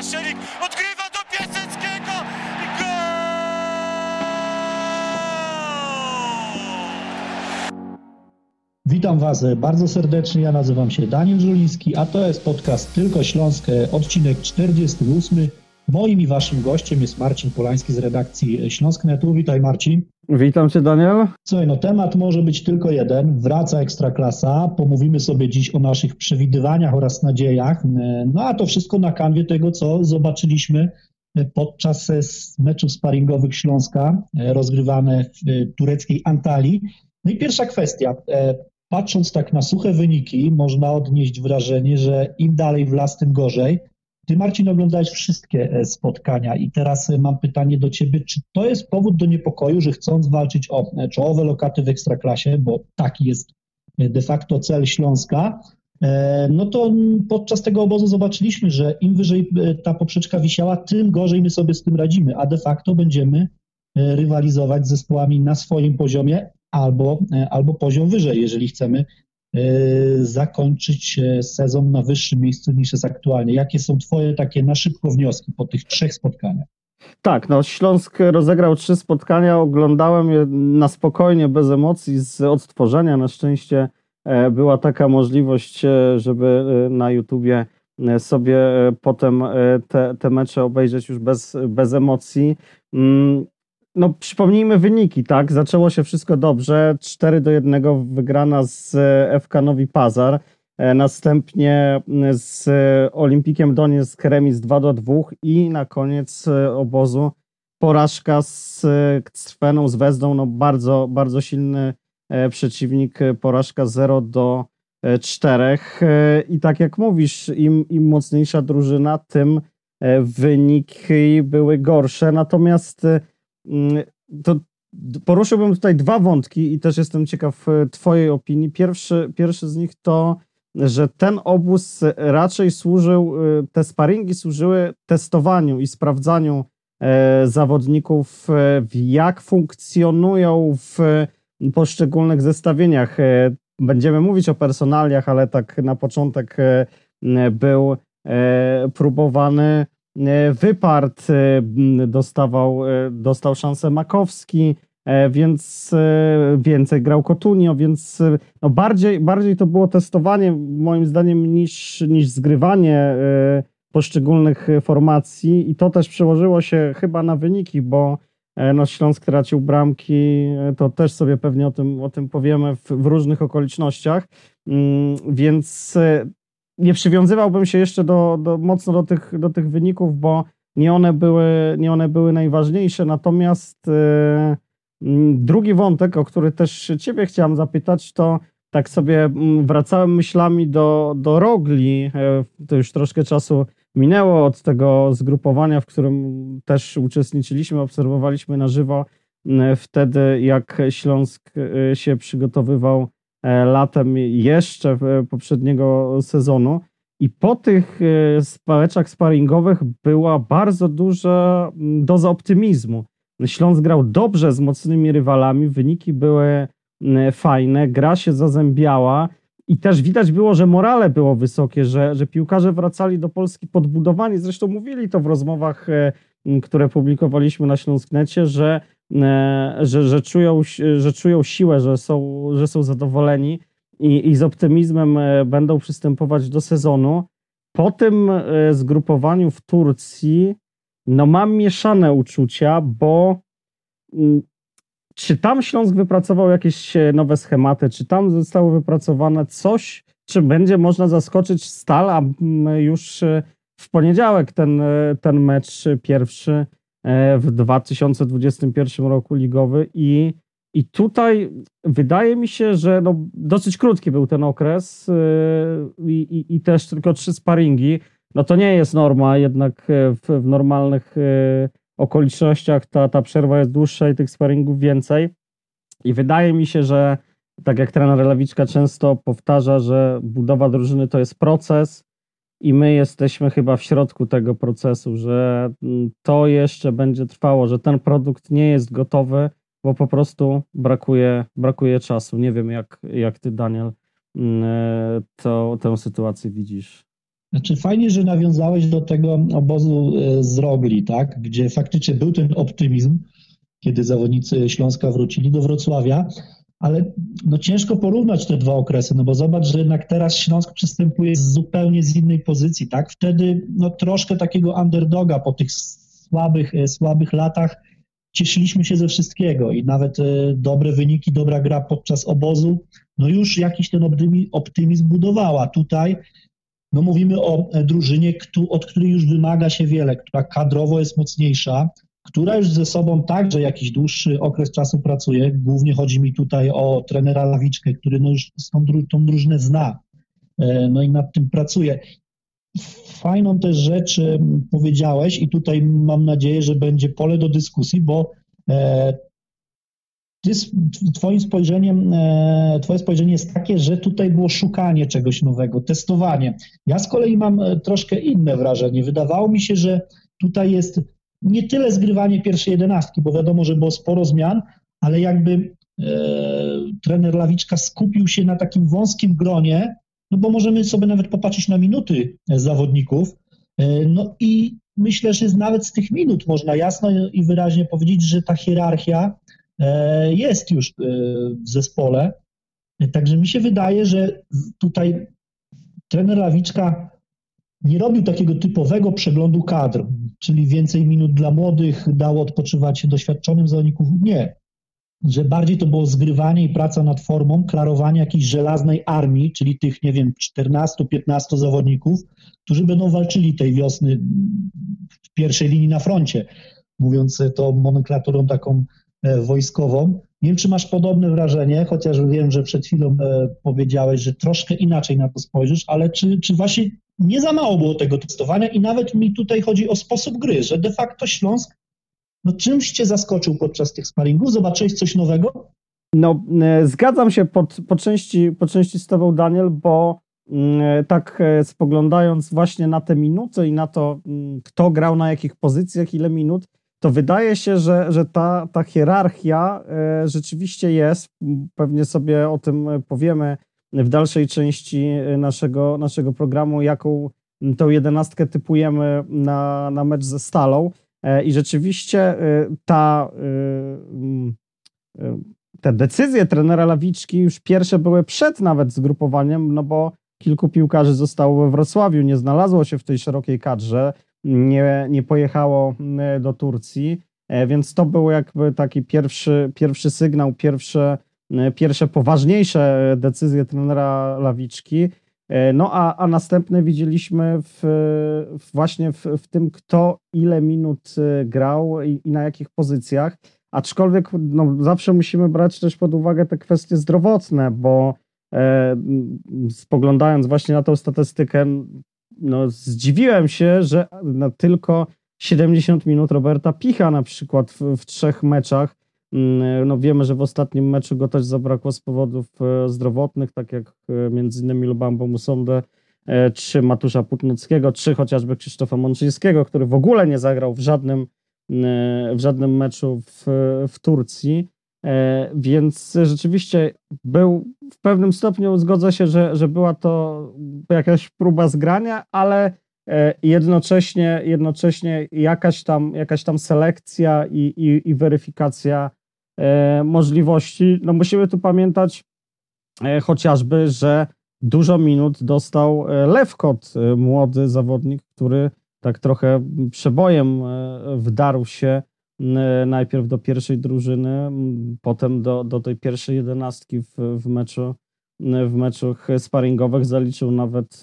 Paszelik odgrywa do Piaseckiego i! Witam Was bardzo serdecznie. Ja nazywam się Daniel Żuliński, a to jest podcast Tylko Śląsk, odcinek 48. Moim i Waszym gościem jest Marcin Polański z redakcji Śląsknetu. Witaj Marcin. Witam Cię Daniel. Słuchaj, no temat może być tylko jeden. Wraca Ekstraklasa. Pomówimy sobie dziś o naszych przewidywaniach oraz nadziejach. No a to wszystko na kanwie tego, co zobaczyliśmy podczas meczów sparingowych Śląska, rozgrywane w tureckiej Antalii. No i pierwsza kwestia. Patrząc tak na suche wyniki, można odnieść wrażenie, że im dalej w las, tym gorzej. Ty, Marcin, oglądałeś wszystkie e, spotkania i teraz e, mam pytanie do ciebie, czy to jest powód do niepokoju, że chcąc walczyć o e, czołowe lokaty w Ekstraklasie, bo taki jest de facto cel Śląska, no to podczas tego obozu zobaczyliśmy, że im wyżej ta poprzeczka wisiała, tym gorzej my sobie z tym radzimy, a de facto będziemy rywalizować z zespołami na swoim poziomie albo, albo poziom wyżej, jeżeli chcemy zakończyć sezon na wyższym miejscu niż jest aktualnie. Jakie są Twoje takie na szybko wnioski po tych trzech spotkaniach? Tak, no Śląsk rozegrał trzy spotkania, oglądałem je na spokojnie, bez emocji, z odtworzenia. Na szczęście była taka możliwość, żeby na YouTubie sobie potem te, te mecze obejrzeć już bez, bez emocji no przypomnijmy wyniki, tak? Zaczęło się wszystko dobrze. 4 do 1 wygrana z FK Nowi Pazar. E, następnie z Olimpikiem Donieck remis 2 do 2 i na koniec e, obozu porażka z Crweną, z Wezdą. No bardzo, bardzo silny e, przeciwnik. Porażka 0 do 4. I tak jak mówisz, im, im mocniejsza drużyna, tym wyniki były gorsze. Natomiast to poruszyłbym tutaj dwa wątki i też jestem ciekaw e, Twojej opinii. Pierwszy, pierwszy z nich to, że ten obóz raczej służył, e, te sparingi służyły testowaniu i sprawdzaniu e, zawodników, jak funkcjonują w poszczególnych zestawieniach. Będziemy mówić o personaliach, ale tak na początek był próbowany wypart, e, dostawał, e, dostał szansę Makowski, więc więcej grał Kotunio, więc no bardziej, bardziej to było testowanie moim zdaniem niż, niż zgrywanie poszczególnych formacji i to też przełożyło się chyba na wyniki, bo no Śląsk tracił bramki, to też sobie pewnie o tym, o tym powiemy w, w różnych okolicznościach, mm, więc nie przywiązywałbym się jeszcze do, do, mocno do tych, do tych wyników, bo nie one były, nie one były najważniejsze. Natomiast yy, drugi wątek, o który też Ciebie chciałem zapytać, to tak sobie mm, wracałem myślami do, do Rogli. E, to już troszkę czasu minęło od tego zgrupowania, w którym też uczestniczyliśmy, obserwowaliśmy na żywo wtedy, jak Śląsk e, się przygotowywał latem jeszcze poprzedniego sezonu. I po tych spaleczach sparingowych była bardzo duża doza optymizmu. Śląsk grał dobrze z mocnymi rywalami, wyniki były fajne, gra się zazębiała i też widać było, że morale było wysokie, że, że piłkarze wracali do Polski podbudowani. Zresztą mówili to w rozmowach, e, które publikowaliśmy na Śląsknecie, że E, że, że, czują, że czują siłę, że są, że są zadowoleni i, i z optymizmem e, będą przystępować do sezonu. Po tym e, zgrupowaniu w Turcji, no mam mieszane uczucia, bo mm, czy tam Śląsk wypracował jakieś nowe schematy, czy tam zostało wypracowane coś, czy będzie można zaskoczyć Stal, a już w poniedziałek ten, ten mecz pierwszy E, w 2021 roku ligowy i, i tutaj wydaje mi się, że no dosyć krótki był ten okres e, i, i, i też tylko trzy sparingi. No to nie jest norma, jednak e, w, w normalnych okolicznościach ta, ta przerwa jest dłuższa i tych sparingów więcej. I wydaje mi się, że tak jak trener Lewiczka często powtarza, że budowa drużyny to jest proces, i my jesteśmy chyba w środku tego procesu, że mm, to jeszcze będzie trwało, że ten produkt nie jest gotowy, bo po prostu brakuje, brakuje czasu. Nie wiem, jak, jak ty, Daniel, mm, to, tę sytuację widzisz. Znaczy fajnie, że nawiązałeś do tego obozu e, z Rogli, tak? gdzie faktycznie był ten optymizm, kiedy zawodnicy Śląska wrócili do Wrocławia, ale no ciężko porównać te dwa okresy, no bo zobacz, że jednak teraz Śląsk przystępuje z zupełnie z innej pozycji, tak? Wtedy no troszkę takiego underdoga po tych słabych, e, słabych latach cieszyliśmy się ze wszystkiego i nawet e, dobre wyniki, dobra gra podczas obozu, no już jakiś ten optymizm budowała. Tutaj no mówimy o e, drużynie, od której już wymaga się wiele, która kadrowo jest mocniejsza, która już ze sobą także jakiś dłuższy okres czasu pracuje. Głównie chodzi mi tutaj o trenera Lawiczkę, który no już tą, tą drużynę zna, e, no i nad tym pracuje. Fajną też rzecz powiedziałeś i tutaj mam nadzieję, że będzie pole do dyskusji, bo e, ty, twoim spojrzeniem, e, twoje spojrzenie jest takie, że tutaj było szukanie czegoś nowego, testowanie. Ja z kolei mam e, troszkę inne wrażenie. Wydawało mi się, że tutaj jest nie tyle zgrywanie pierwszej jedenastki, bo wiadomo, że było sporo zmian, ale jakby e, trener Lawiczka skupił się na takim wąskim gronie, no bo możemy sobie nawet popatrzeć na minuty zawodników. E, no i myślę, że nawet z tych minut można jasno i wyraźnie powiedzieć, że ta hierarchia E, jest już e, w zespole. Także mi się wydaje, że tutaj trener Lawiczka nie robił takiego typowego przeglądu kadr, czyli więcej minut dla młodych, dało odpoczywać doświadczonym zawodnikom. Nie. Że bardziej to było zgrywanie i praca nad formą, klarowanie jakiejś żelaznej armii, czyli tych, nie wiem, 14-15 zawodników, którzy będą walczyli tej wiosny w pierwszej linii na froncie. Mówiąc to nomenklaturą taką E, wojskową. Nie wiem, czy masz podobne wrażenie, chociaż wiem, że przed chwilą e, powiedziałeś, że troszkę inaczej na to spojrzysz, ale czy, czy właśnie nie za mało było tego testowania i nawet mi tutaj chodzi o sposób gry, że de facto Śląsk no czymś cię zaskoczył podczas tych sparingów? Zobaczyłeś coś nowego? No, e, zgadzam się po, po, części, po części z tobą, Daniel, bo mm, tak spoglądając właśnie na te minuty i na to, mm, kto grał na jakich pozycjach, ile minut, to wydaje się, że, że ta, ta hierarchia e, rzeczywiście jest. Pewnie sobie o tym powiemy w dalszej części naszego, naszego programu, jaką tą jedenastkę typujemy na, na mecz ze Stalą. E, I rzeczywiście e, ta, te decyzje trenera Lawiczki już pierwsze były przed nawet zgrupowaniem, no bo kilku piłkarzy zostało we Wrocławiu, nie znalazło się w tej szerokiej kadrze nie, nie pojechało do Turcji, e, więc to był jakby taki pierwszy, pierwszy sygnał, pierwsze, e, pierwsze poważniejsze decyzje trenera Lawiczki. E, no a, a następne widzieliśmy w, właśnie w, w tym, kto ile minut grał i, i na jakich pozycjach. Aczkolwiek no, zawsze musimy brać też pod uwagę te kwestie zdrowotne, bo e, spoglądając właśnie na tą statystykę, no, zdziwiłem się, że no, tylko 70 minut Roberta Picha na przykład w, w, trzech meczach. Mm, no, wiemy, że w ostatnim meczu go też zabrakło z powodów e, zdrowotnych, tak jak e, między innymi Lubambo Musonde, e, czy Matusza Putnockiego, czy chociażby Krzysztofa Mączyńskiego, który w ogóle nie zagrał w żadnym, w żadnym meczu w, w Turcji. Więc rzeczywiście był w pewnym stopniu zgodzę się, że, że była to jakaś próba zgrania, ale e, jednocześnie, jednocześnie jakaś, tam, jakaś tam selekcja i, i, i weryfikacja e, możliwości. No musimy tu pamiętać e, chociażby, że dużo minut dostał Lewkot, młody zawodnik, który tak trochę przebojem wdarł się najpierw do pierwszej drużyny, potem do, do tej pierwszej jedenastki w, w meczu w meczach sparingowych zaliczył nawet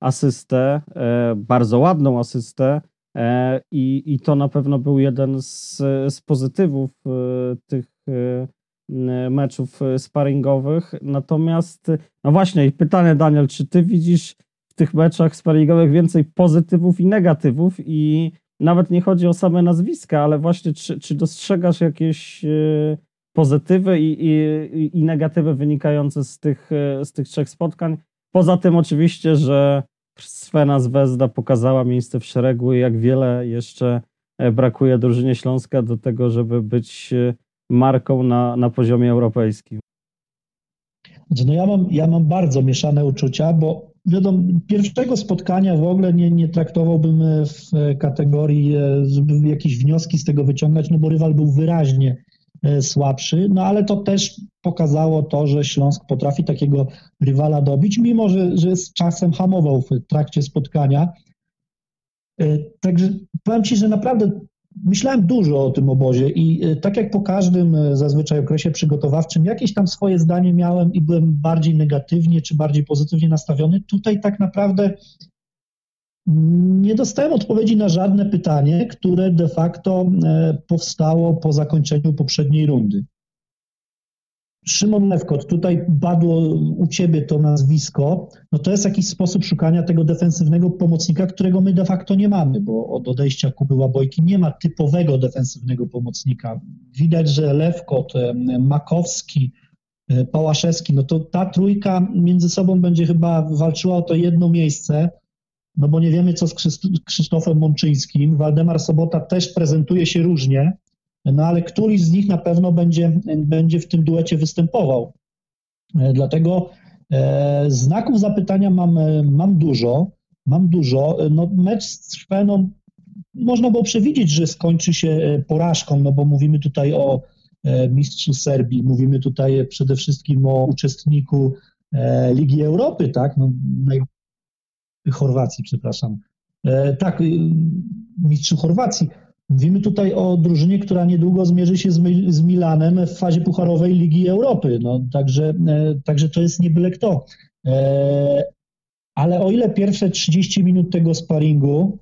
asystę, e, bardzo ładną asystę e, i, i to na pewno był jeden z, z pozytywów y, tych meczów sparingowych. Natomiast, no właśnie, pytanie Daniel, czy ty widzisz w tych meczach sparingowych więcej pozytywów i negatywów i nawet nie chodzi o same nazwiska, ale właśnie czy, czy dostrzegasz jakieś pozytywy i, i, i negatywy wynikające z tych, z tych trzech spotkań. Poza tym oczywiście, że Svena Zvezda pokazała miejsce w szeregu i jak wiele jeszcze e, brakuje drużynie Śląska do tego, żeby być e, marką na, na poziomie europejskim. Znaczy, no ja mam, ja mam bardzo mieszane uczucia, bo wiadomo, pierwszego spotkania w ogóle nie, nie traktowałbym w kategorii, żeby jakieś wnioski z tego wyciągać, no bo rywal był wyraźnie słabszy, no ale to też pokazało to, że Śląsk potrafi takiego rywala dobić, mimo że, że z czasem hamował w trakcie spotkania. Także powiem Ci, że naprawdę myślałem dużo o tym obozie i e, tak jak po każdym e, zazwyczaj okresie przygotowawczym, jakieś tam swoje zdanie miałem i byłem bardziej negatywnie czy bardziej pozytywnie nastawiony. Tutaj tak naprawdę nie dostałem odpowiedzi na żadne pytanie, które de facto e, powstało po zakończeniu poprzedniej rundy. Szymon Lewkot, tutaj padło u ciebie to nazwisko, no to jest jakiś sposób szukania tego defensywnego pomocnika, którego my de facto nie mamy, bo od odejścia Kuby Łabojki nie ma typowego defensywnego pomocnika. Widać, że Lewkot, Makowski, e, Pałaszewski, no to ta trójka między sobą będzie chyba walczyła o to jedno miejsce, no bo nie wiemy co z Krzysztofem Mączyńskim. Waldemar Sobota też prezentuje się różnie, no ale któryś z nich na pewno będzie, będzie w tym duecie występował. E, dlatego e, znaków zapytania mam, e, mam dużo. Mam dużo. No, mecz z Szweną można było przewidzieć, że skończy się porażką, no bo mówimy tutaj o mistrzu Serbii, mówimy tutaj przede wszystkim o uczestniku Ligi Europy, tak? No, Chorwacji, przepraszam. Tak, mistrzu Chorwacji. Mówimy tutaj o drużynie, która niedługo zmierzy się z, Milanem w fazie pucharowej Ligi Europy. No, także, e, także to jest nie byle kto. E, ale o ile pierwsze 30 minut tego sparingu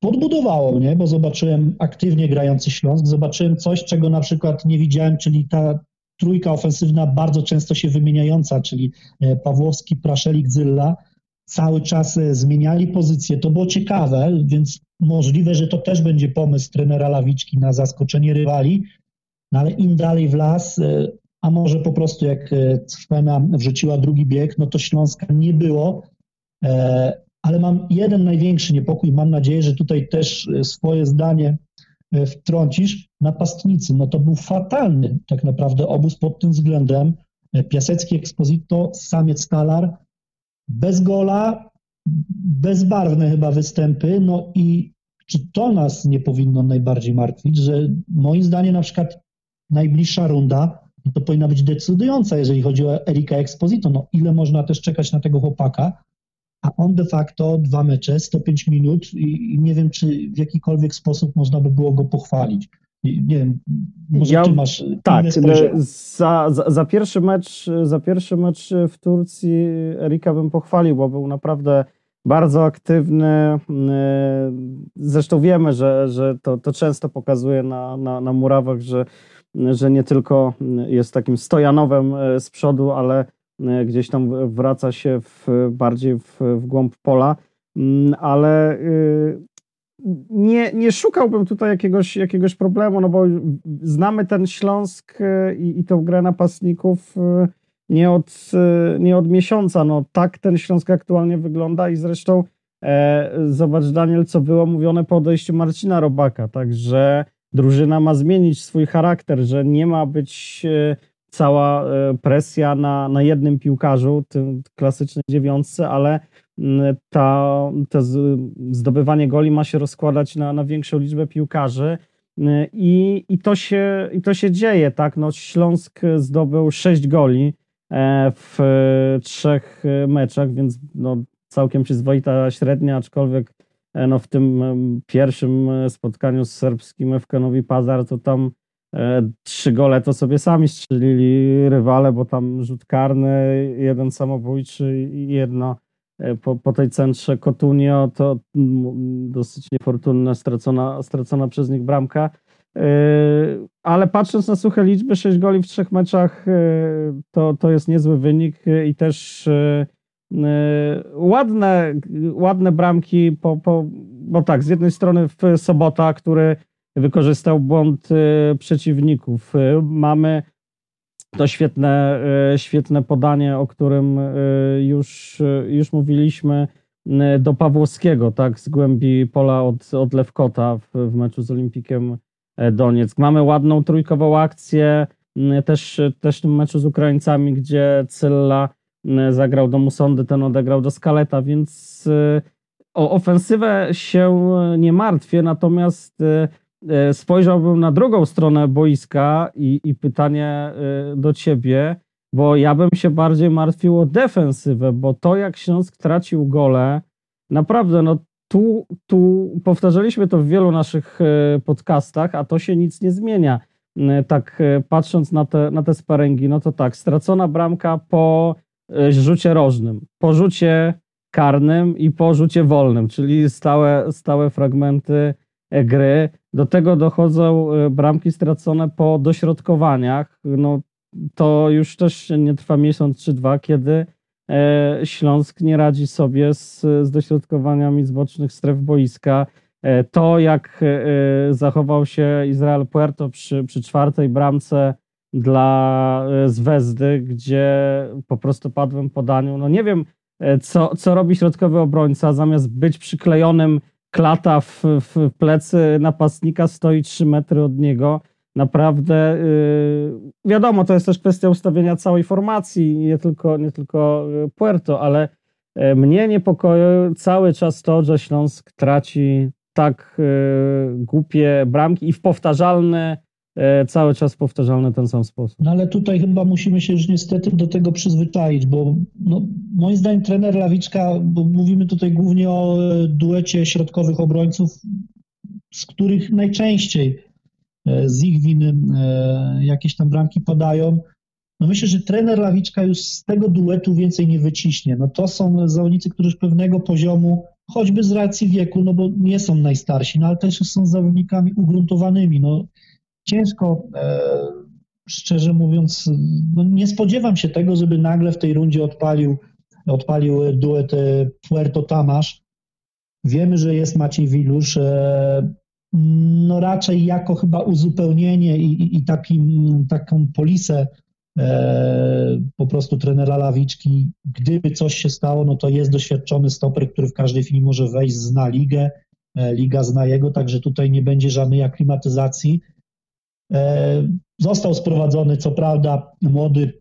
podbudowało mnie, bo zobaczyłem aktywnie grający Śląsk, zobaczyłem coś, czego na przykład nie widziałem, czyli ta trójka ofensywna bardzo często się wymieniająca, czyli e, Pawłowski, Praszelik, Zylla, cały czas zmieniali pozycję. To było ciekawe, więc Możliwe, że to też będzie pomysł trenera Lawiczki na zaskoczenie rywali, no ale im dalej w las, e, a może po prostu jak e, Cwena wrzuciła drugi bieg, no to Śląska nie było. E, ale mam jeden największy niepokój, mam nadzieję, że tutaj też swoje zdanie wtrącisz. Napastnicy, no to był fatalny tak naprawdę obóz pod tym względem. Piasecki Exposito, Samiec Talar, bez gola, bezbarwne chyba występy, no i czy to nas nie powinno najbardziej martwić, że moim zdaniem na przykład najbliższa runda to powinna być decydująca, jeżeli chodzi o Erika Exposito. No ile można też czekać na tego chłopaka, a on de facto dwa mecze, 105 minut i, nie wiem, czy w jakikolwiek sposób można by było go pochwalić. Nie wiem, może ja, ty masz Tak, za, za, za, pierwszy mecz, za pierwszy mecz w Turcji Erika bym pochwalił, bo był naprawdę bardzo aktywny. E, zresztą wiemy, że, że to, to często pokazuje na, na, na murawach, że, że nie tylko jest takim stojanowem e, z przodu, ale e, gdzieś tam wraca się w, bardziej w, w głąb pola. Mm, ale nie, nie szukałbym tutaj jakiegoś, jakiegoś problemu, no bo znamy ten Śląsk i, i tą grę napastników nie od, e, nie od miesiąca. No, tak ten Śląsk aktualnie wygląda i zresztą e, zobacz Daniel, co było mówione po odejściu Marcina Robaka, także drużyna ma zmienić swój charakter, że nie ma być e, cała e, presja na, na jednym piłkarzu, tym klasycznej dziewiątce, ale ta, to zdobywanie goli ma się rozkładać na, na większą liczbę piłkarzy. I, i, to się, I to się dzieje, tak? No, Śląsk zdobył sześć goli E, w trzech meczach, więc no, całkiem przyzwoita średnia, aczkolwiek e, no, w tym pierwszym spotkaniu z serbskim FK Nowi Pazar to tam e, trzy gole to sobie sami strzelili rywale, bo tam rzut karny, jeden samobójczy i jedno po, po tej centrze Cotunio to dosyć niefortunna stracona, stracona przez nich bramka. Yy, ale patrząc na suche liczby, 6 goli w trzech meczach yy, to, to jest niezły wynik i też ładne, ładne bramki, po, po, bo tak, z jednej strony w Sobota, który wykorzystał błąd przeciwników. Mamy to świetne, świetne podanie, o którym już, już mówiliśmy do Pawłowskiego, tak, z głębi pola od, od Lewkota w, w meczu z Olimpikiem E, Donieck. Mamy ładną trójkową akcję też, też w tym meczu z Ukraińcami, gdzie Cylla zagrał do Musondy, ten odegrał do Skaleta, więc o ofensywę się nie martwię, natomiast spojrzałbym na drugą stronę boiska i, i pytanie do ciebie, bo ja bym się bardziej martwił o defensywę, bo to jak Śląsk tracił gole, naprawdę, no tu, tu powtarzaliśmy to w wielu naszych e, podcastach, a to się nic nie zmienia. E, tak e, patrząc na te, na te no to tak, stracona bramka po rzucie rożnym, po rzucie karnym i po rzucie wolnym, czyli stałe, stałe fragmenty gry. Do tego dochodzą bramki stracone po dośrodkowaniach. No, to już też nie trwa miesiąc czy dwa, kiedy e, Śląsk nie radzi sobie z, z dośrodkowaniami z bocznych stref boiska. E, to, jak e, zachował się Izrael Puerto przy, przy czwartej bramce dla Zwezdy, gdzie po prostu padłem podaniu. No nie wiem, co, co robi środkowy obrońca, zamiast być przyklejonym klata w, w plecy napastnika, stoi 3 metry od niego. Naprawdę yy, wiadomo, to jest też kwestia ustawienia całej formacji, nie tylko, nie tylko y, Puerto, ale y, mnie niepokoi cały czas to, że Śląsk traci tak yy, głupie bramki i w powtarzalne, yy, cały czas powtarzalny ten sam sposób. No ale tutaj chyba musimy się już niestety do tego przyzwyczaić, bo no, moim zdaniem trener Lawiczka, bo mówimy tutaj głównie o e, duecie środkowych obrońców, z których najczęściej E, z ich winy e, jakieś tam bramki podają. No myślę, że trener Lawiczka już z tego duetu więcej nie wyciśnie. No to są zawodnicy, którzy pewnego poziomu, choćby z racji wieku, no bo nie są najstarsi, no ale też są zawodnikami ugruntowanymi. No ciężko, e, szczerze mówiąc, no nie spodziewam się tego, żeby nagle w tej rundzie odpalił, odpalił duet Puerto Tamasz. Wiemy, że jest Maciej Wilusz no raczej jako chyba uzupełnienie i, i, i taki, taką polisę e, po prostu trenera Lawiczki. Gdyby coś się stało, no to jest doświadczony stoper, który w każdej chwili może wejść, zna ligę, e, liga zna jego, także tutaj nie będzie żadnej aklimatyzacji. E, został sprowadzony, co prawda, młody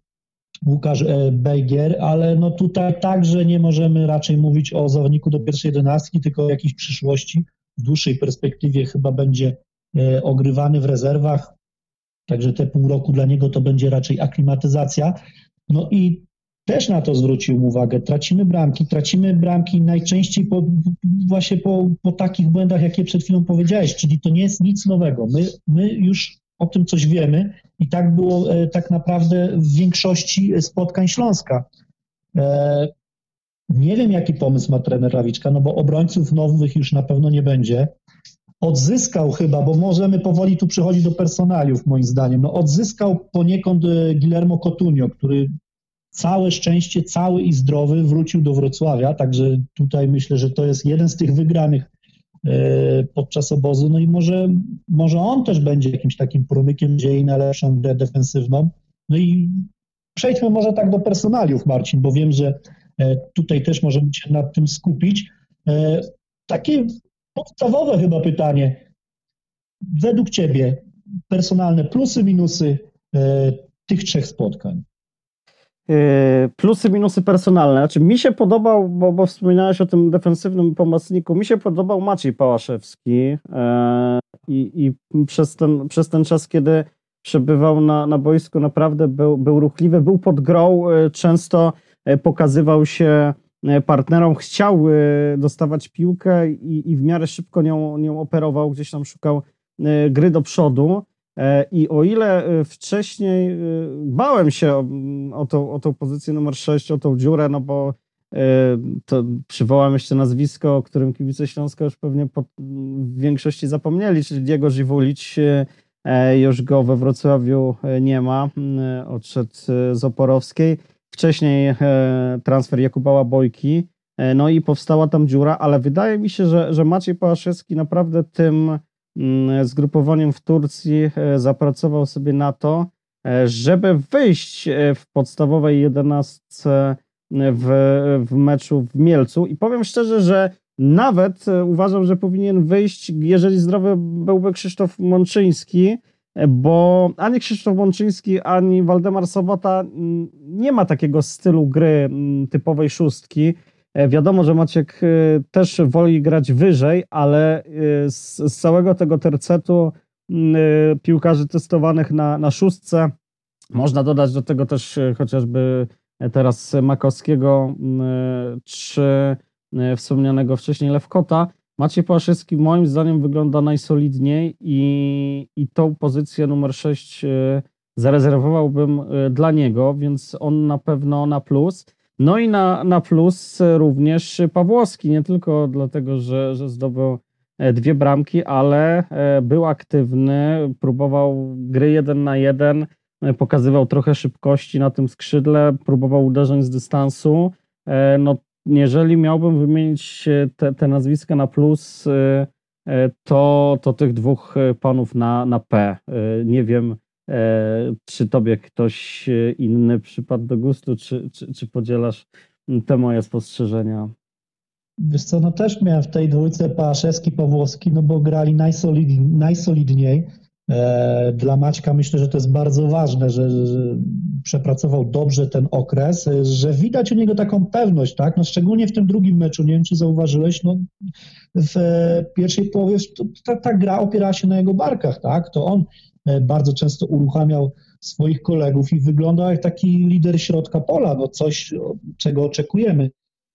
Łukasz e, Bejgier, ale no tutaj także nie możemy raczej mówić o zawodniku do pierwszej jedenastki, tylko o jakiejś przyszłości w dłuższej perspektywie chyba będzie e, ogrywany w rezerwach, także te pół roku dla niego to będzie raczej aklimatyzacja. No i też na to zwrócił uwagę. Tracimy bramki, tracimy bramki najczęściej po, właśnie po, po takich błędach, jakie przed chwilą powiedziałeś, czyli to nie jest nic nowego. My, my już o tym coś wiemy i tak było e, tak naprawdę w większości spotkań Śląska. E, nie wiem, jaki pomysł ma trener Rawiczka, no bo obrońców nowych już na pewno nie będzie. Odzyskał chyba, bo możemy powoli tu przychodzić do personaliów, moim zdaniem. No, odzyskał poniekąd e, Guillermo Cotunio, który całe szczęście, cały i zdrowy wrócił do Wrocławia, także tutaj myślę, że to jest jeden z tych wygranych podczas obozu. No i może, może on też będzie jakimś takim promykiem dziei na lepszą grę defensywną. No i przejdźmy może tak do personaliów, Marcin, bo wiem, że E, tutaj też możemy się nad tym skupić. E, takie podstawowe chyba pytanie. Według Ciebie personalne plusy, minusy e, tych trzech spotkań? Plusy, minusy personalne. Znaczy, mi się podobał, bo, bo wspominałeś o tym defensywnym pomocniku, mi się podobał Maciej Pałaszewski i, i przez, ten, przez ten czas, kiedy przebywał na, na boisku, naprawdę był, był ruchliwy, był pod grą, często E, pokazywał się e, partnerom, chciał e, dostawać piłkę i, i w miarę szybko nią, nią operował, gdzieś tam szukał gry do przodu. I o ile wcześniej bałem się o, o, tą, o tą pozycję numer 6, o tą dziurę, no bo to przywołam jeszcze nazwisko, o którym kibice Śląska już pewnie po, w większości zapomnieli, czyli Diego Żywulić. Już go we Wrocławiu nie ma, odszedł z Oporowskiej. Wcześniej e, transfer Jakuba Łabojki, e, no i powstała tam dziura, ale wydaje mi się, że, że Maciej Pałaszewski naprawdę tym mm, zgrupowaniem w Turcji e, zapracował sobie na to, żeby wyjść w podstawowej jedenastce w, w meczu w Mielcu. I powiem szczerze, że nawet uważam, że powinien wyjść, jeżeli zdrowy byłby Krzysztof Mączyński, bo ani Krzysztof Łączyński, ani Waldemar Sobota mm, nie ma takiego stylu gry mm, typowej szóstki. E, wiadomo, że Maciek e, też woli grać wyżej, ale z, z całego tego tercetu mm, piłkarzy testowanych na, na szóstce można dodać do tego też chociażby teraz Makowskiego czy wspomnianego wcześniej Lewkota. Maciej Płaszewski moim zdaniem wygląda najsolidniej i, i tą pozycję numer 6 e, zarezerwowałbym e, dla niego, więc on na pewno na plus. No i na, na plus również Pawłowski, nie tylko dlatego, że, że zdobył e, dwie bramki, ale był aktywny, próbował gry jeden na jeden, pokazywał trochę szybkości na tym skrzydle, próbował uderzeń z dystansu. No jeżeli miałbym wymienić te, te nazwiska na plus, to, to tych dwóch panów na, na P. Nie wiem, czy tobie ktoś inny przypadł do gustu, czy, czy, czy podzielasz te moje spostrzeżenia? Wiesz co, no też miałem w tej dwójce Paszewski, Pawłowski, no bo grali najsolidniej, najsolidniej. E, dla Maćka myślę, że to jest bardzo ważne, że, że, przepracował dobrze ten okres, że widać u niego taką pewność, tak? No szczególnie w tym drugim meczu, nie wiem czy zauważyłeś, no w pierwszej połowie ta, ta gra opierała się na jego barkach, tak? To on e, bardzo często uruchamiał swoich kolegów i wyglądał jak taki lider środka pola, no coś, czego oczekujemy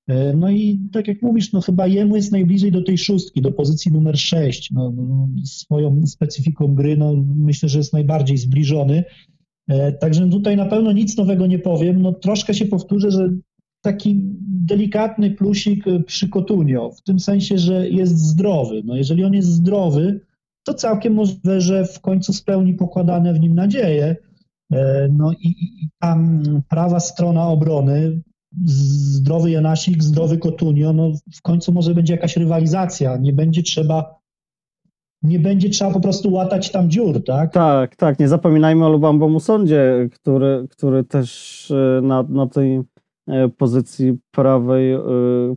E, no i tak jak mówisz, no chyba jemu jest najbliżej do tej szóstki, do pozycji numer 6. No, no, swoją specyfiką gry, no myślę, że jest najbardziej zbliżony. E, także tutaj na pewno nic nowego nie powiem. No troszkę się powtórzę, że taki delikatny plusik przy Kotunio, w tym sensie, że jest zdrowy. No jeżeli on jest zdrowy, to całkiem możliwe, że w końcu spełni pokładane w nim nadzieje. E, no i, i tam prawa strona obrony zdrowy Janasik, zdrowy Kotunio, no w końcu może będzie jakaś rywalizacja, nie będzie trzeba nie będzie trzeba po prostu łatać tam dziur, tak? Tak, tak. Nie zapominajmy o Lubambo Musondzie, który, który też e, na, na tej e, pozycji prawej,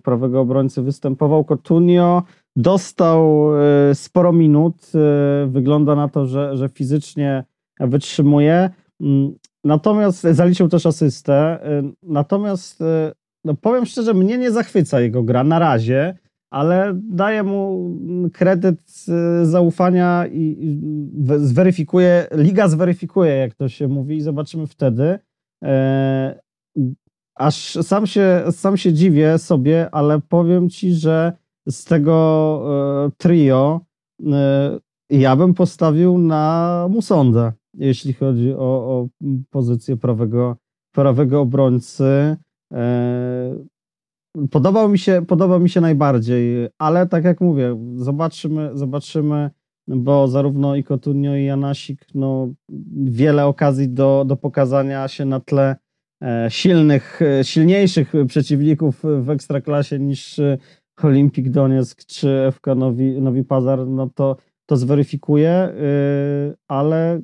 prawego obrońcy występował. Kotunio dostał sporo minut. Wygląda na to, że, że fizycznie wytrzymuje. Mm, Natomiast zaliczył też asystę. Y, natomiast no powiem szczerze, mnie nie zachwyca jego gra na razie, ale daję mu kredyt zaufania i zweryfikuje, liga zweryfikuje, jak to się mówi, i zobaczymy wtedy. E, aż sam się, sam się dziwię sobie, ale powiem ci, że z tego e, trio e, ja bym postawił na Musondę jeśli chodzi o, o pozycję prawego, prawego obrońcy. E, podobał mi, się, podobał mi się najbardziej, ale tak jak mówię, zobaczymy, zobaczymy, bo zarówno i Kotunio i Janasik, no, wiele okazji do, do pokazania się na tle e, silnych, e, silniejszych przeciwników w ekstraklasie niż Olimpik Donieck czy FK Nowi, Nowi Pazar, no to to zweryfikuję, y, ale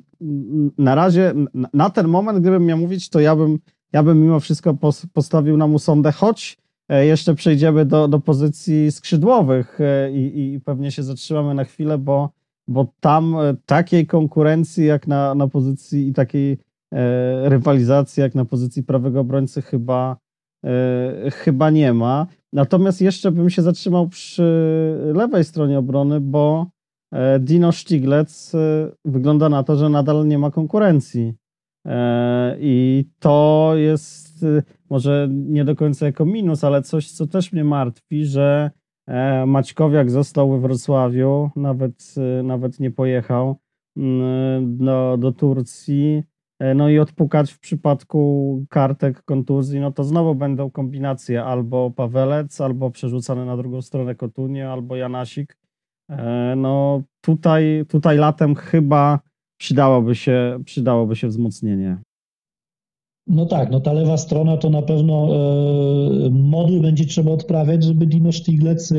na razie, na ten moment, gdybym miał mówić, to ja bym, ja bym mimo wszystko postawił na Musondę, choć e, jeszcze przejdziemy do, do pozycji skrzydłowych e, i, i pewnie się zatrzymamy na chwilę, bo, bo tam e, takiej konkurencji jak na, na pozycji i takiej rywalizacji jak na pozycji prawego obrońcy chyba, chyba nie ma. Natomiast jeszcze bym się zatrzymał przy lewej stronie obrony, bo E, Dino Stiglec e, wygląda na to, że nadal nie ma konkurencji. E, I to jest może nie do końca jako minus, ale coś, co też mnie martwi, że Maćkowiak został we Wrocławiu, nawet, nawet nie pojechał mm, do, do Turcji. No i odpukać w przypadku kartek kontuzji, no to znowu będą kombinacje albo Pawelec, albo przerzucany na drugą stronę Kotunie, albo Janasik. E, no tutaj, tutaj latem chyba przydałoby się, przydałoby się wzmocnienie. No tak, no ta lewa strona to na pewno e, moduł będzie trzeba odprawiać, żeby Dino Stiglec, e,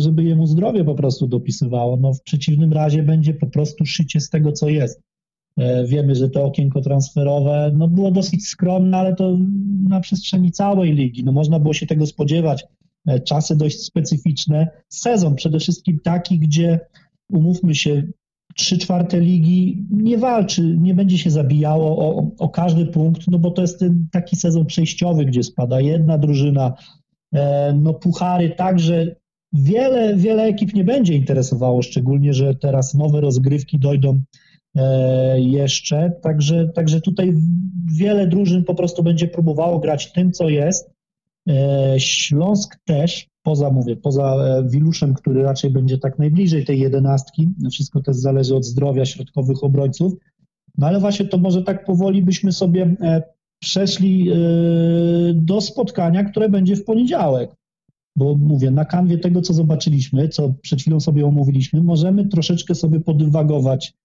żeby jemu zdrowie po prostu dopisywało. No w przeciwnym razie będzie po prostu szycie z tego, co jest. E, wiemy, że to okienko transferowe no było dosyć skromne, ale to na przestrzeni całej ligi. No można było się tego spodziewać. E, czasy dość specyficzne. Sezon przede wszystkim taki, gdzie umówmy się, trzy czwarte ligi nie walczy, nie będzie się zabijało o, o każdy punkt, no bo to jest ten taki sezon przejściowy, gdzie spada jedna drużyna, e, no puchary także wiele, wiele ekip nie będzie interesowało, szczególnie, że teraz nowe rozgrywki dojdą jeszcze, także, także tutaj wiele drużyn po prostu będzie próbowało grać tym, co jest. E, Śląsk też, poza mówię, poza e, Wiluszem, który raczej będzie tak najbliżej tej jedenastki, wszystko też zależy od zdrowia środkowych obrońców, no ale właśnie to może tak powoli byśmy sobie e, przeszli e, do spotkania, które będzie w poniedziałek. Bo mówię, na kanwie tego, co zobaczyliśmy, co przed chwilą sobie omówiliśmy, możemy troszeczkę sobie podwagować, e,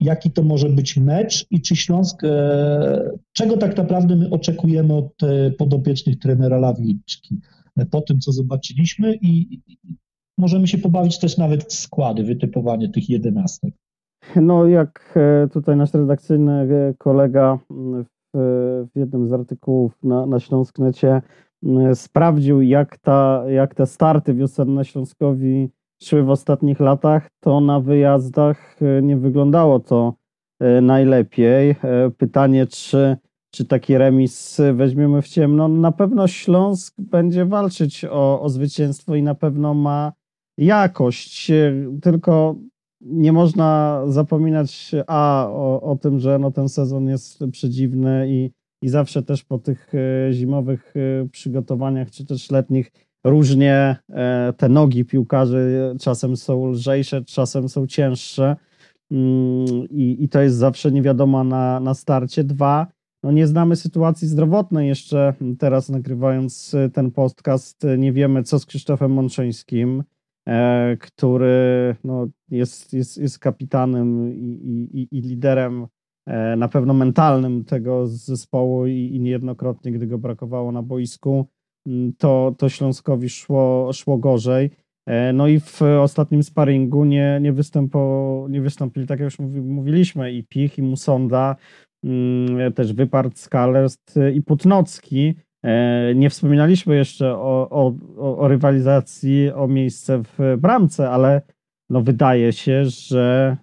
jaki to może być mecz i czy Śląsk, e, czego tak naprawdę my oczekujemy od e, podopiecznych trenera Lawiczki. E, Po tym, co zobaczyliśmy i, możemy się pobawić też nawet składy, wytypowanie tych jedenastek. No, jak e, tutaj nasz redakcyjny e, kolega m, w, jednym z artykułów na, na Śląsknecie m, sprawdził, jak, ta, jak te starty wiosenne Śląskowi szły w ostatnich latach, to na wyjazdach e, nie wyglądało to e, najlepiej. E, Pytanie, czy, czy taki remis weźmiemy w ciemno? Na pewno Śląsk będzie walczyć o, o zwycięstwo i na pewno ma jakość, tylko nie można zapominać a o, o tym, że no ten sezon jest przedziwny i, i zawsze też po tych zimowych przygotowaniach czy też letnich różnie e, te nogi piłkarzy czasem są lżejsze, czasem są cięższe. Mm, i, i to jest zawsze niewiadoma na, na starcie. Dwa, no nie znamy sytuacji zdrowotnej jeszcze. Teraz nagrywając e, ten podcast, e, nie wiemy co z Krzysztofem Mączyńskim który no, jest, jest, jest kapitanem i, i, i- liderem na pewno mentalnym tego zespołu i, i niejednokrotnie, gdy go brakowało na boisku, to, to Śląskowi szło, szło gorzej. E, No i w ostatnim sparingu nie, nie, występo, nie wystąpili, tak jak już mówi, mówiliśmy, i Pich, i Musonda, mm, też Wypart, Skalest i Putnocki. E, Nie wspominaliśmy jeszcze o, o, o, rywalizacji o miejsce w bramce, ale no wydaje się, że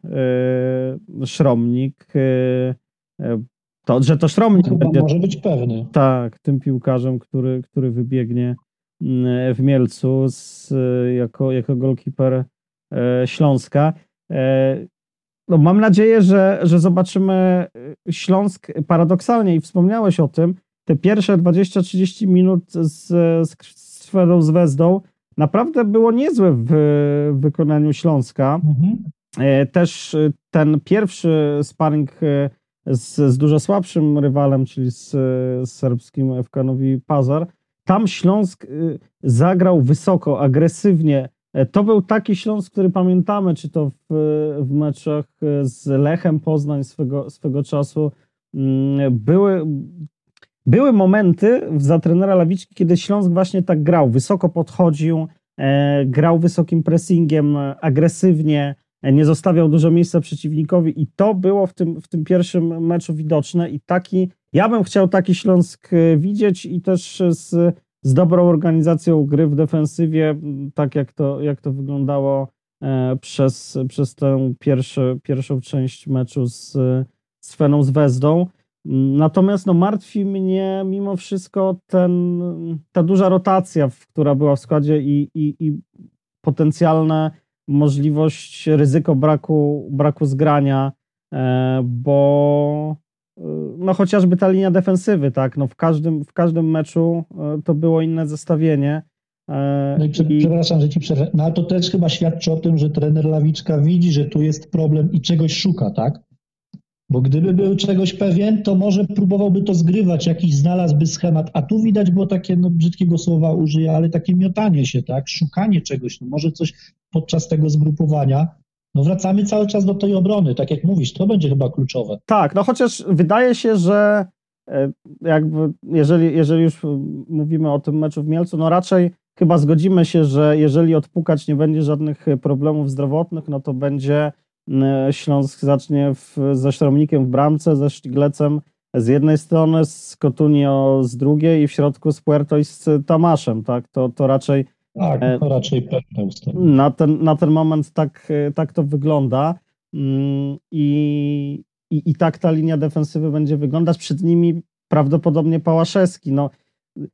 e, Szromnik, e, e, to, że to Szromnik Chyba będzie może być pewny. tak, tym piłkarzem, który, który wybiegnie mm, w Mielcu z, jako, jako golkiper e, Śląska. E, No, mam nadzieję, że, że zobaczymy e, Śląsk paradoksalnie i wspomniałeś o tym, te pierwsze 20-30 minut z, z Krzysztofem z Wezdą naprawdę było niezłe w, w wykonaniu Śląska. Mhm. E, Też ten pierwszy sparring z, z dużo słabszym rywalem, czyli z, z serbskim FK Nowi Pazar, tam Śląsk e, zagrał wysoko, agresywnie. E, To był taki Śląsk, który pamiętamy, czy to w, w meczach e, z Lechem Poznań swego, swego czasu. Mm, Były, były momenty za trenera Lawiczki, kiedy Śląsk właśnie tak grał, wysoko podchodził, e, grał wysokim pressingiem, agresywnie, nie zostawiał dużo miejsca przeciwnikowi i to było w tym, w tym pierwszym meczu widoczne i taki, ja bym chciał taki Śląsk e, widzieć i też z, z dobrą organizacją gry w defensywie, tak jak to, jak to wyglądało e, przez, przez tę pierwszy, pierwszą część meczu z, z Feną z Wezdą. Natomiast no, martwi mnie mimo wszystko ten, ta duża rotacja, która była w składzie i, i, i potencjalna możliwość, ryzyko braku, braku zgrania, e, bo e, no chociażby ta linia defensywy, tak, no w każdym, w każdym meczu e, to było inne zestawienie. No i prze, i- przepraszam, że ci przerwę. No ale to też chyba świadczy o tym, że trener Lawiczka widzi, że tu jest problem i czegoś szuka, tak? Bo gdyby był czegoś pewien, to może próbowałby to zgrywać, jakiś znalazłby schemat, a tu widać było takie, no brzydkiego słowa użyję, ale takie miotanie się, tak? Szukanie czegoś, no może coś podczas tego zgrupowania. No wracamy cały czas do tej obrony, tak jak mówisz, to będzie chyba kluczowe. Tak, no chociaż wydaje się, że e, jakby jeżeli, jeżeli już mówimy o tym meczu w Mielcu, no raczej chyba zgodzimy się, że jeżeli odpukać nie będzie żadnych problemów zdrowotnych, no to będzie Śląsk zacznie w, ze Szromnikiem w bramce, ze Sztiglecem z jednej strony, z Cotunio z drugiej i w środku z Puerto i z Tamaszem, tak? To, to raczej Tak, E, to raczej pewne ustawienie. Na ten, na ten moment tak, e, tak to wygląda. Mm, I, i, I tak ta linia defensywy będzie wyglądać. Przed nimi prawdopodobnie Pałaszewski. No,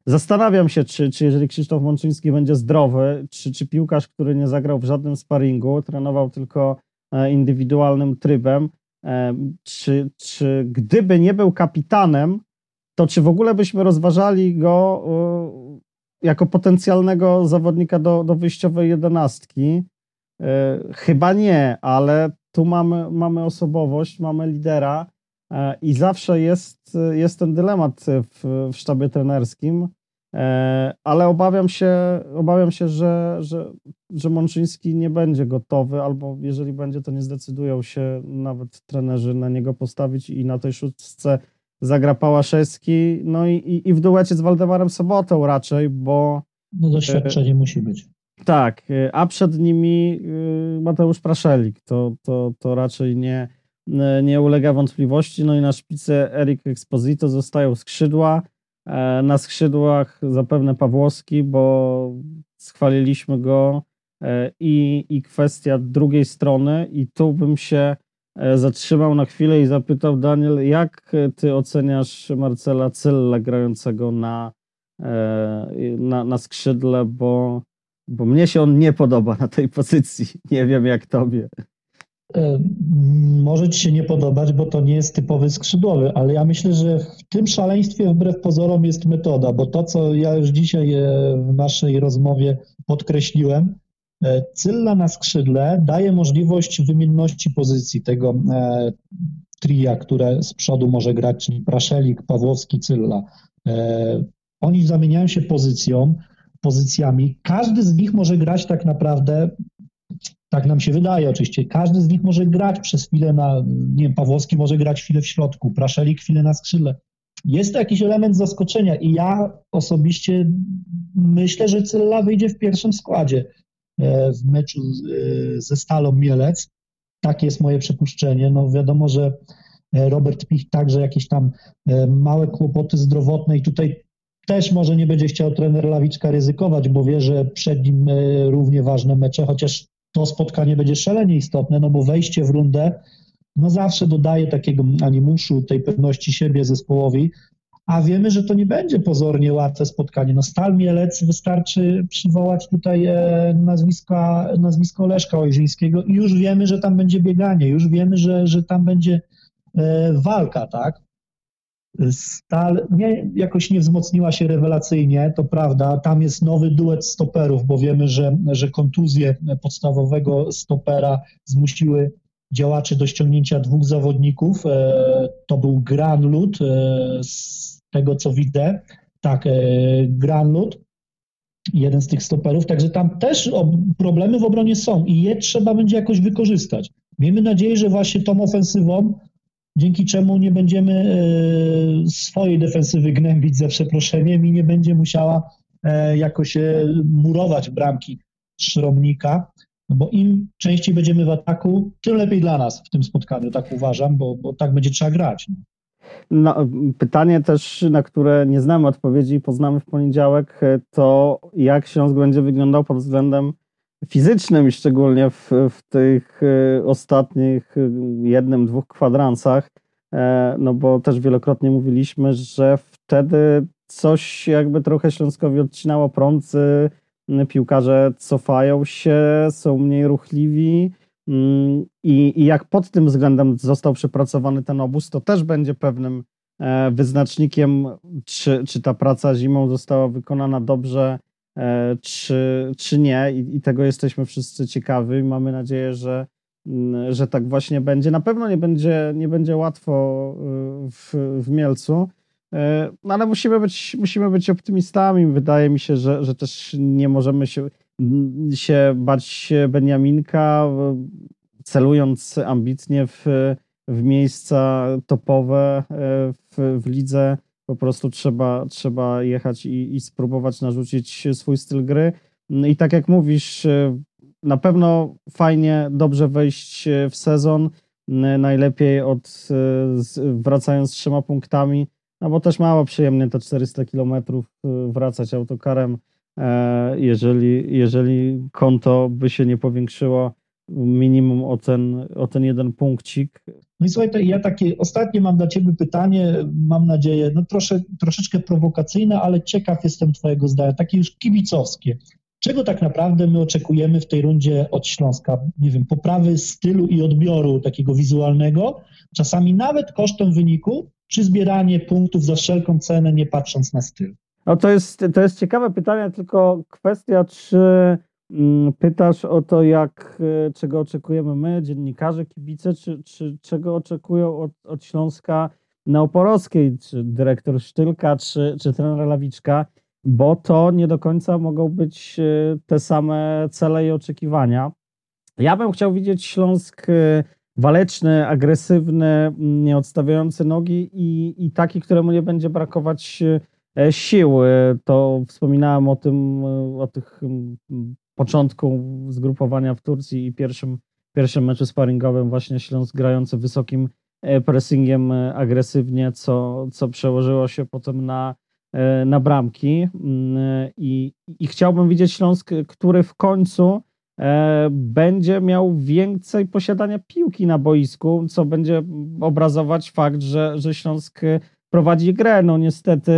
zastanawiam się, czy, czy jeżeli Krzysztof Mączyński będzie zdrowy, czy, czy piłkarz, który nie zagrał w żadnym sparingu, trenował tylko e, indywidualnym trybem, e, czy, czy gdyby nie był kapitanem, to czy w ogóle byśmy rozważali go e, jako potencjalnego zawodnika do, do wyjściowej jedenastki? E, Chyba nie, ale tu mamy, mamy osobowość, mamy lidera e, i zawsze jest, jest ten dylemat w, w sztabie trenerskim, e, ale obawiam się, obawiam się że, że, że Mączyński nie będzie gotowy, albo jeżeli będzie, to nie zdecydują się nawet trenerzy na niego postawić i na tej szóstce zagra Pałaszewski, no i, i, i w duecie z Waldemarem Sobotą raczej, bo No doświadczenie musi być. tak, y, a przed nimi y, Mateusz Praszelik. To, to, to raczej nie, y, nie ulega wątpliwości. No i na szpicy Erik Exposito zostają skrzydła. E, Na skrzydłach zapewne Pawłowski, bo schwaliliśmy go e, i, i kwestia drugiej strony i tu bym się e, zatrzymał na chwilę i zapytał Daniel, jak ty oceniasz Marcela Cylla grającego na, e, na, na skrzydle, bo bo mnie się on nie podoba na tej pozycji. Nie wiem jak tobie. E, Może ci się nie podobać, bo to nie jest typowy skrzydłowy, ale ja myślę, że w tym szaleństwie wbrew pozorom jest metoda, bo to, co ja już dzisiaj e, w naszej rozmowie podkreśliłem, e, Cylla na skrzydle daje możliwość wymienności pozycji tego e, tria, które z przodu może grać, czyli Praszelik, Pawłowski, Cylla. E, Oni zamieniają się pozycją, pozycjami. Każdy z nich może grać tak naprawdę tak nam się wydaje oczywiście. Każdy z nich może grać przez chwilę na, nie wiem, Pawłowski może grać chwilę w środku, Praszelik chwilę na skrzydle. Jest to jakiś element zaskoczenia i ja osobiście myślę, że Cylla wyjdzie w pierwszym składzie e, w meczu e, ze Stalą Mielec. Takie jest moje przypuszczenie. No wiadomo, że e, Robert Pich także jakieś tam e, małe kłopoty zdrowotne i tutaj też może nie będzie chciał trener Lawiczka ryzykować, bo wie, że przed nim e, równie ważne mecze, chociaż to spotkanie będzie szalenie istotne, no bo wejście w rundę no zawsze dodaje takiego animuszu, tej pewności siebie zespołowi, a wiemy, że to nie będzie pozornie łatwe spotkanie. No Stal Mielec wystarczy przywołać tutaj e, nazwiska, nazwisko Leszka Ojrzyńskiego i już wiemy, że tam będzie bieganie, już wiemy, że, że tam będzie e, walka, tak? Stal nie, jakoś nie wzmocniła się rewelacyjnie, to prawda. Tam jest nowy duet stoperów, bo wiemy, że, że kontuzje podstawowego stopera zmusiły działaczy do ściągnięcia dwóch zawodników. E, To był Granlund, e, z tego co widzę. Tak, e, Granlund, jeden z tych stoperów. Także tam też problemy w obronie są i je trzeba będzie jakoś wykorzystać. Miejmy nadzieję, że właśnie tą ofensywą dzięki czemu nie będziemy e, swojej defensywy gnębić za przeproszeniem i nie będzie musiała e, jakoś murować bramki Szromnika, no bo im częściej będziemy w ataku, tym lepiej dla nas w tym spotkaniu, tak uważam, bo, bo tak będzie trzeba grać. No. Pytanie też, na które nie znamy odpowiedzi i poznamy w poniedziałek, e, to jak Śląsk będzie wyglądał pod względem fizycznym szczególnie w, w tych e, ostatnich e, jednym, dwóch kwadransach, no bo też wielokrotnie mówiliśmy, że wtedy coś jakby trochę Śląskowi odcinało prąd, piłkarze cofają się, są mniej ruchliwi, I, I jak pod tym względem został przepracowany ten obóz, to też będzie pewnym e, wyznacznikiem, czy, czy ta praca zimą została wykonana dobrze, e, czy, czy nie. I, I tego jesteśmy wszyscy ciekawi. Mamy nadzieję, że, mm, że tak właśnie będzie. Na pewno nie będzie, nie będzie łatwo y, w, w Mielcu. E, No ale musimy być, musimy być optymistami. Wydaje mi się, że, że też nie możemy się, się bać Beniaminka, celując ambitnie w, w miejsca topowe e, w, w lidze. Po prostu trzeba, trzeba jechać i, i spróbować narzucić swój styl gry. I tak jak mówisz, e, na pewno fajnie, dobrze wejść w sezon. Najlepiej od e, wracając z trzema punktami, no bo też mało przyjemnie te 400 kilometrów e, wracać autokarem e, jeżeli, jeżeli konto by się nie powiększyło minimum o ten, o ten jeden punkcik. No i słuchaj, to ja takie ostatnie mam dla Ciebie pytanie, mam nadzieję, no trosze, troszeczkę prowokacyjne, ale ciekaw jestem Twojego zdania, takie już kibicowskie. Czego tak naprawdę my oczekujemy w tej rundzie od Śląska? Nie wiem, poprawy stylu i odbioru takiego wizualnego, czasami nawet kosztem wyniku, czy zbieranie punktów za wszelką cenę, nie patrząc na styl? No to jest, to jest ciekawe pytanie, tylko kwestia, czy mm, pytasz o to, jak, e, czego oczekujemy my, dziennikarze, kibice, czy, czy czego oczekują od, od Śląska na Oporowskiej, czy dyrektor Sztylka, czy, czy trener Lawiczka, bo to nie do końca mogą być e, te same cele i oczekiwania. Ja bym chciał widzieć Śląsk e, waleczny, agresywny, nie odstawiający nogi i, i taki, któremu nie będzie brakować sił. E, To wspominałem o tym, e, o tych początku zgrupowania w Turcji i pierwszym, pierwszym meczu sparingowym właśnie Śląsk grający wysokim e, pressingiem e, agresywnie, co, co przełożyło się potem na, e, na bramki. I, I chciałbym widzieć Śląsk, który w końcu e, będzie miał więcej posiadania piłki na boisku, co będzie obrazować fakt, że, że Śląsk e, prowadzi grę. No niestety,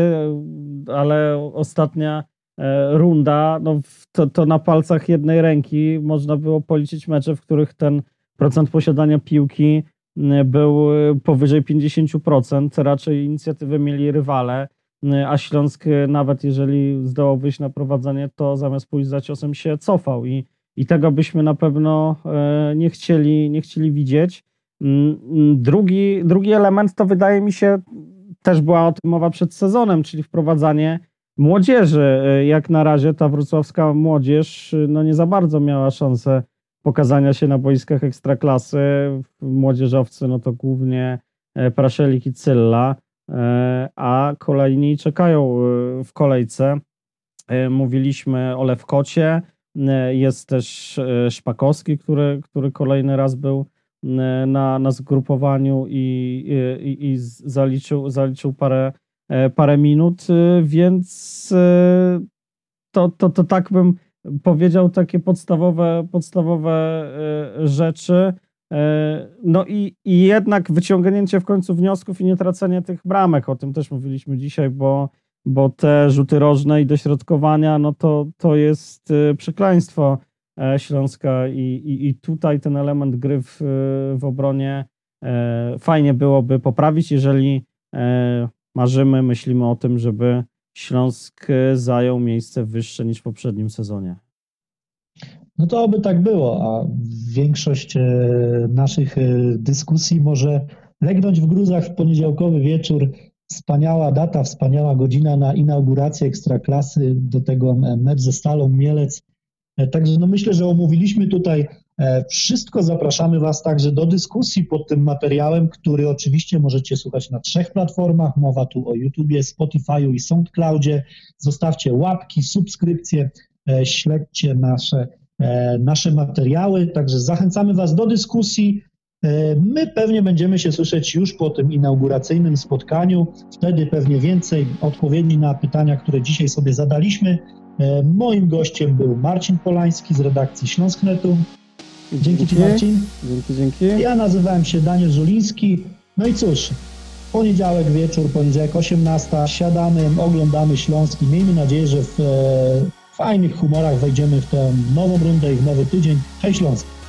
ale ostatnia e, runda, no to, to na palcach jednej ręki można było policzyć mecze, w których ten procent posiadania piłki był powyżej 50%. Raczej inicjatywę mieli rywale, a Śląsk e, nawet jeżeli zdołał wyjść na prowadzenie, to zamiast pójść za ciosem się cofał i i tego byśmy na pewno e, nie chcieli, nie chcieli widzieć. Drugi, drugi element to wydaje mi się, też była o tym mowa przed sezonem, czyli wprowadzanie młodzieży. E, Jak na razie ta wrocławska młodzież e, no nie za bardzo miała szansę pokazania się na boiskach ekstraklasy. Młodzieżowcy no to głównie e, Praszelik i Cylla, e, a kolejni czekają e, w kolejce. E, Mówiliśmy o Lewkocie, Jest też Szpakowski, który, który kolejny raz był na, na zgrupowaniu i, i, i zaliczył, zaliczył parę, e, parę minut, e, więc e, to, to, to tak bym powiedział takie podstawowe, podstawowe e, rzeczy. E, No i, i jednak wyciągnięcie w końcu wniosków i nie tracenie tych bramek, o tym też mówiliśmy dzisiaj, bo bo te rzuty rożne i dośrodkowania, no to, to jest przekleństwo e, Śląska i, i, i tutaj ten element gry w, w obronie e, fajnie byłoby poprawić, jeżeli e, marzymy, myślimy o tym, żeby Śląsk e, zajął miejsce wyższe niż w poprzednim sezonie. No to oby tak było, a większość e, naszych e, dyskusji może legnąć w gruzach w poniedziałkowy wieczór. Wspaniała data, wspaniała godzina na inaugurację Ekstraklasy, do tego e, mecz ze Stalą Mielec. E, Także no myślę, że omówiliśmy tutaj e, wszystko. Zapraszamy Was także do dyskusji pod tym materiałem, który oczywiście możecie słuchać na trzech platformach. Mowa tu o YouTubie, Spotify'u i SoundCloudzie. Zostawcie łapki, subskrypcje, e, śledźcie nasze nasze materiały. Także zachęcamy Was do dyskusji. My pewnie będziemy się słyszeć już po tym inauguracyjnym spotkaniu. Wtedy pewnie więcej odpowiedzi na pytania, które dzisiaj sobie zadaliśmy. E, Moim gościem był Marcin Polański z redakcji Śląsknetu. Dzięki Ci Marcin. Dzięki, dzięki. Ja nazywałem się Daniel Żuliński. No i cóż, poniedziałek wieczór, poniedziałek 18, siadamy, oglądamy Śląski. Miejmy nadzieję, że w e, fajnych humorach wejdziemy w tę nową rundę i w nowy tydzień. Hej Śląsk!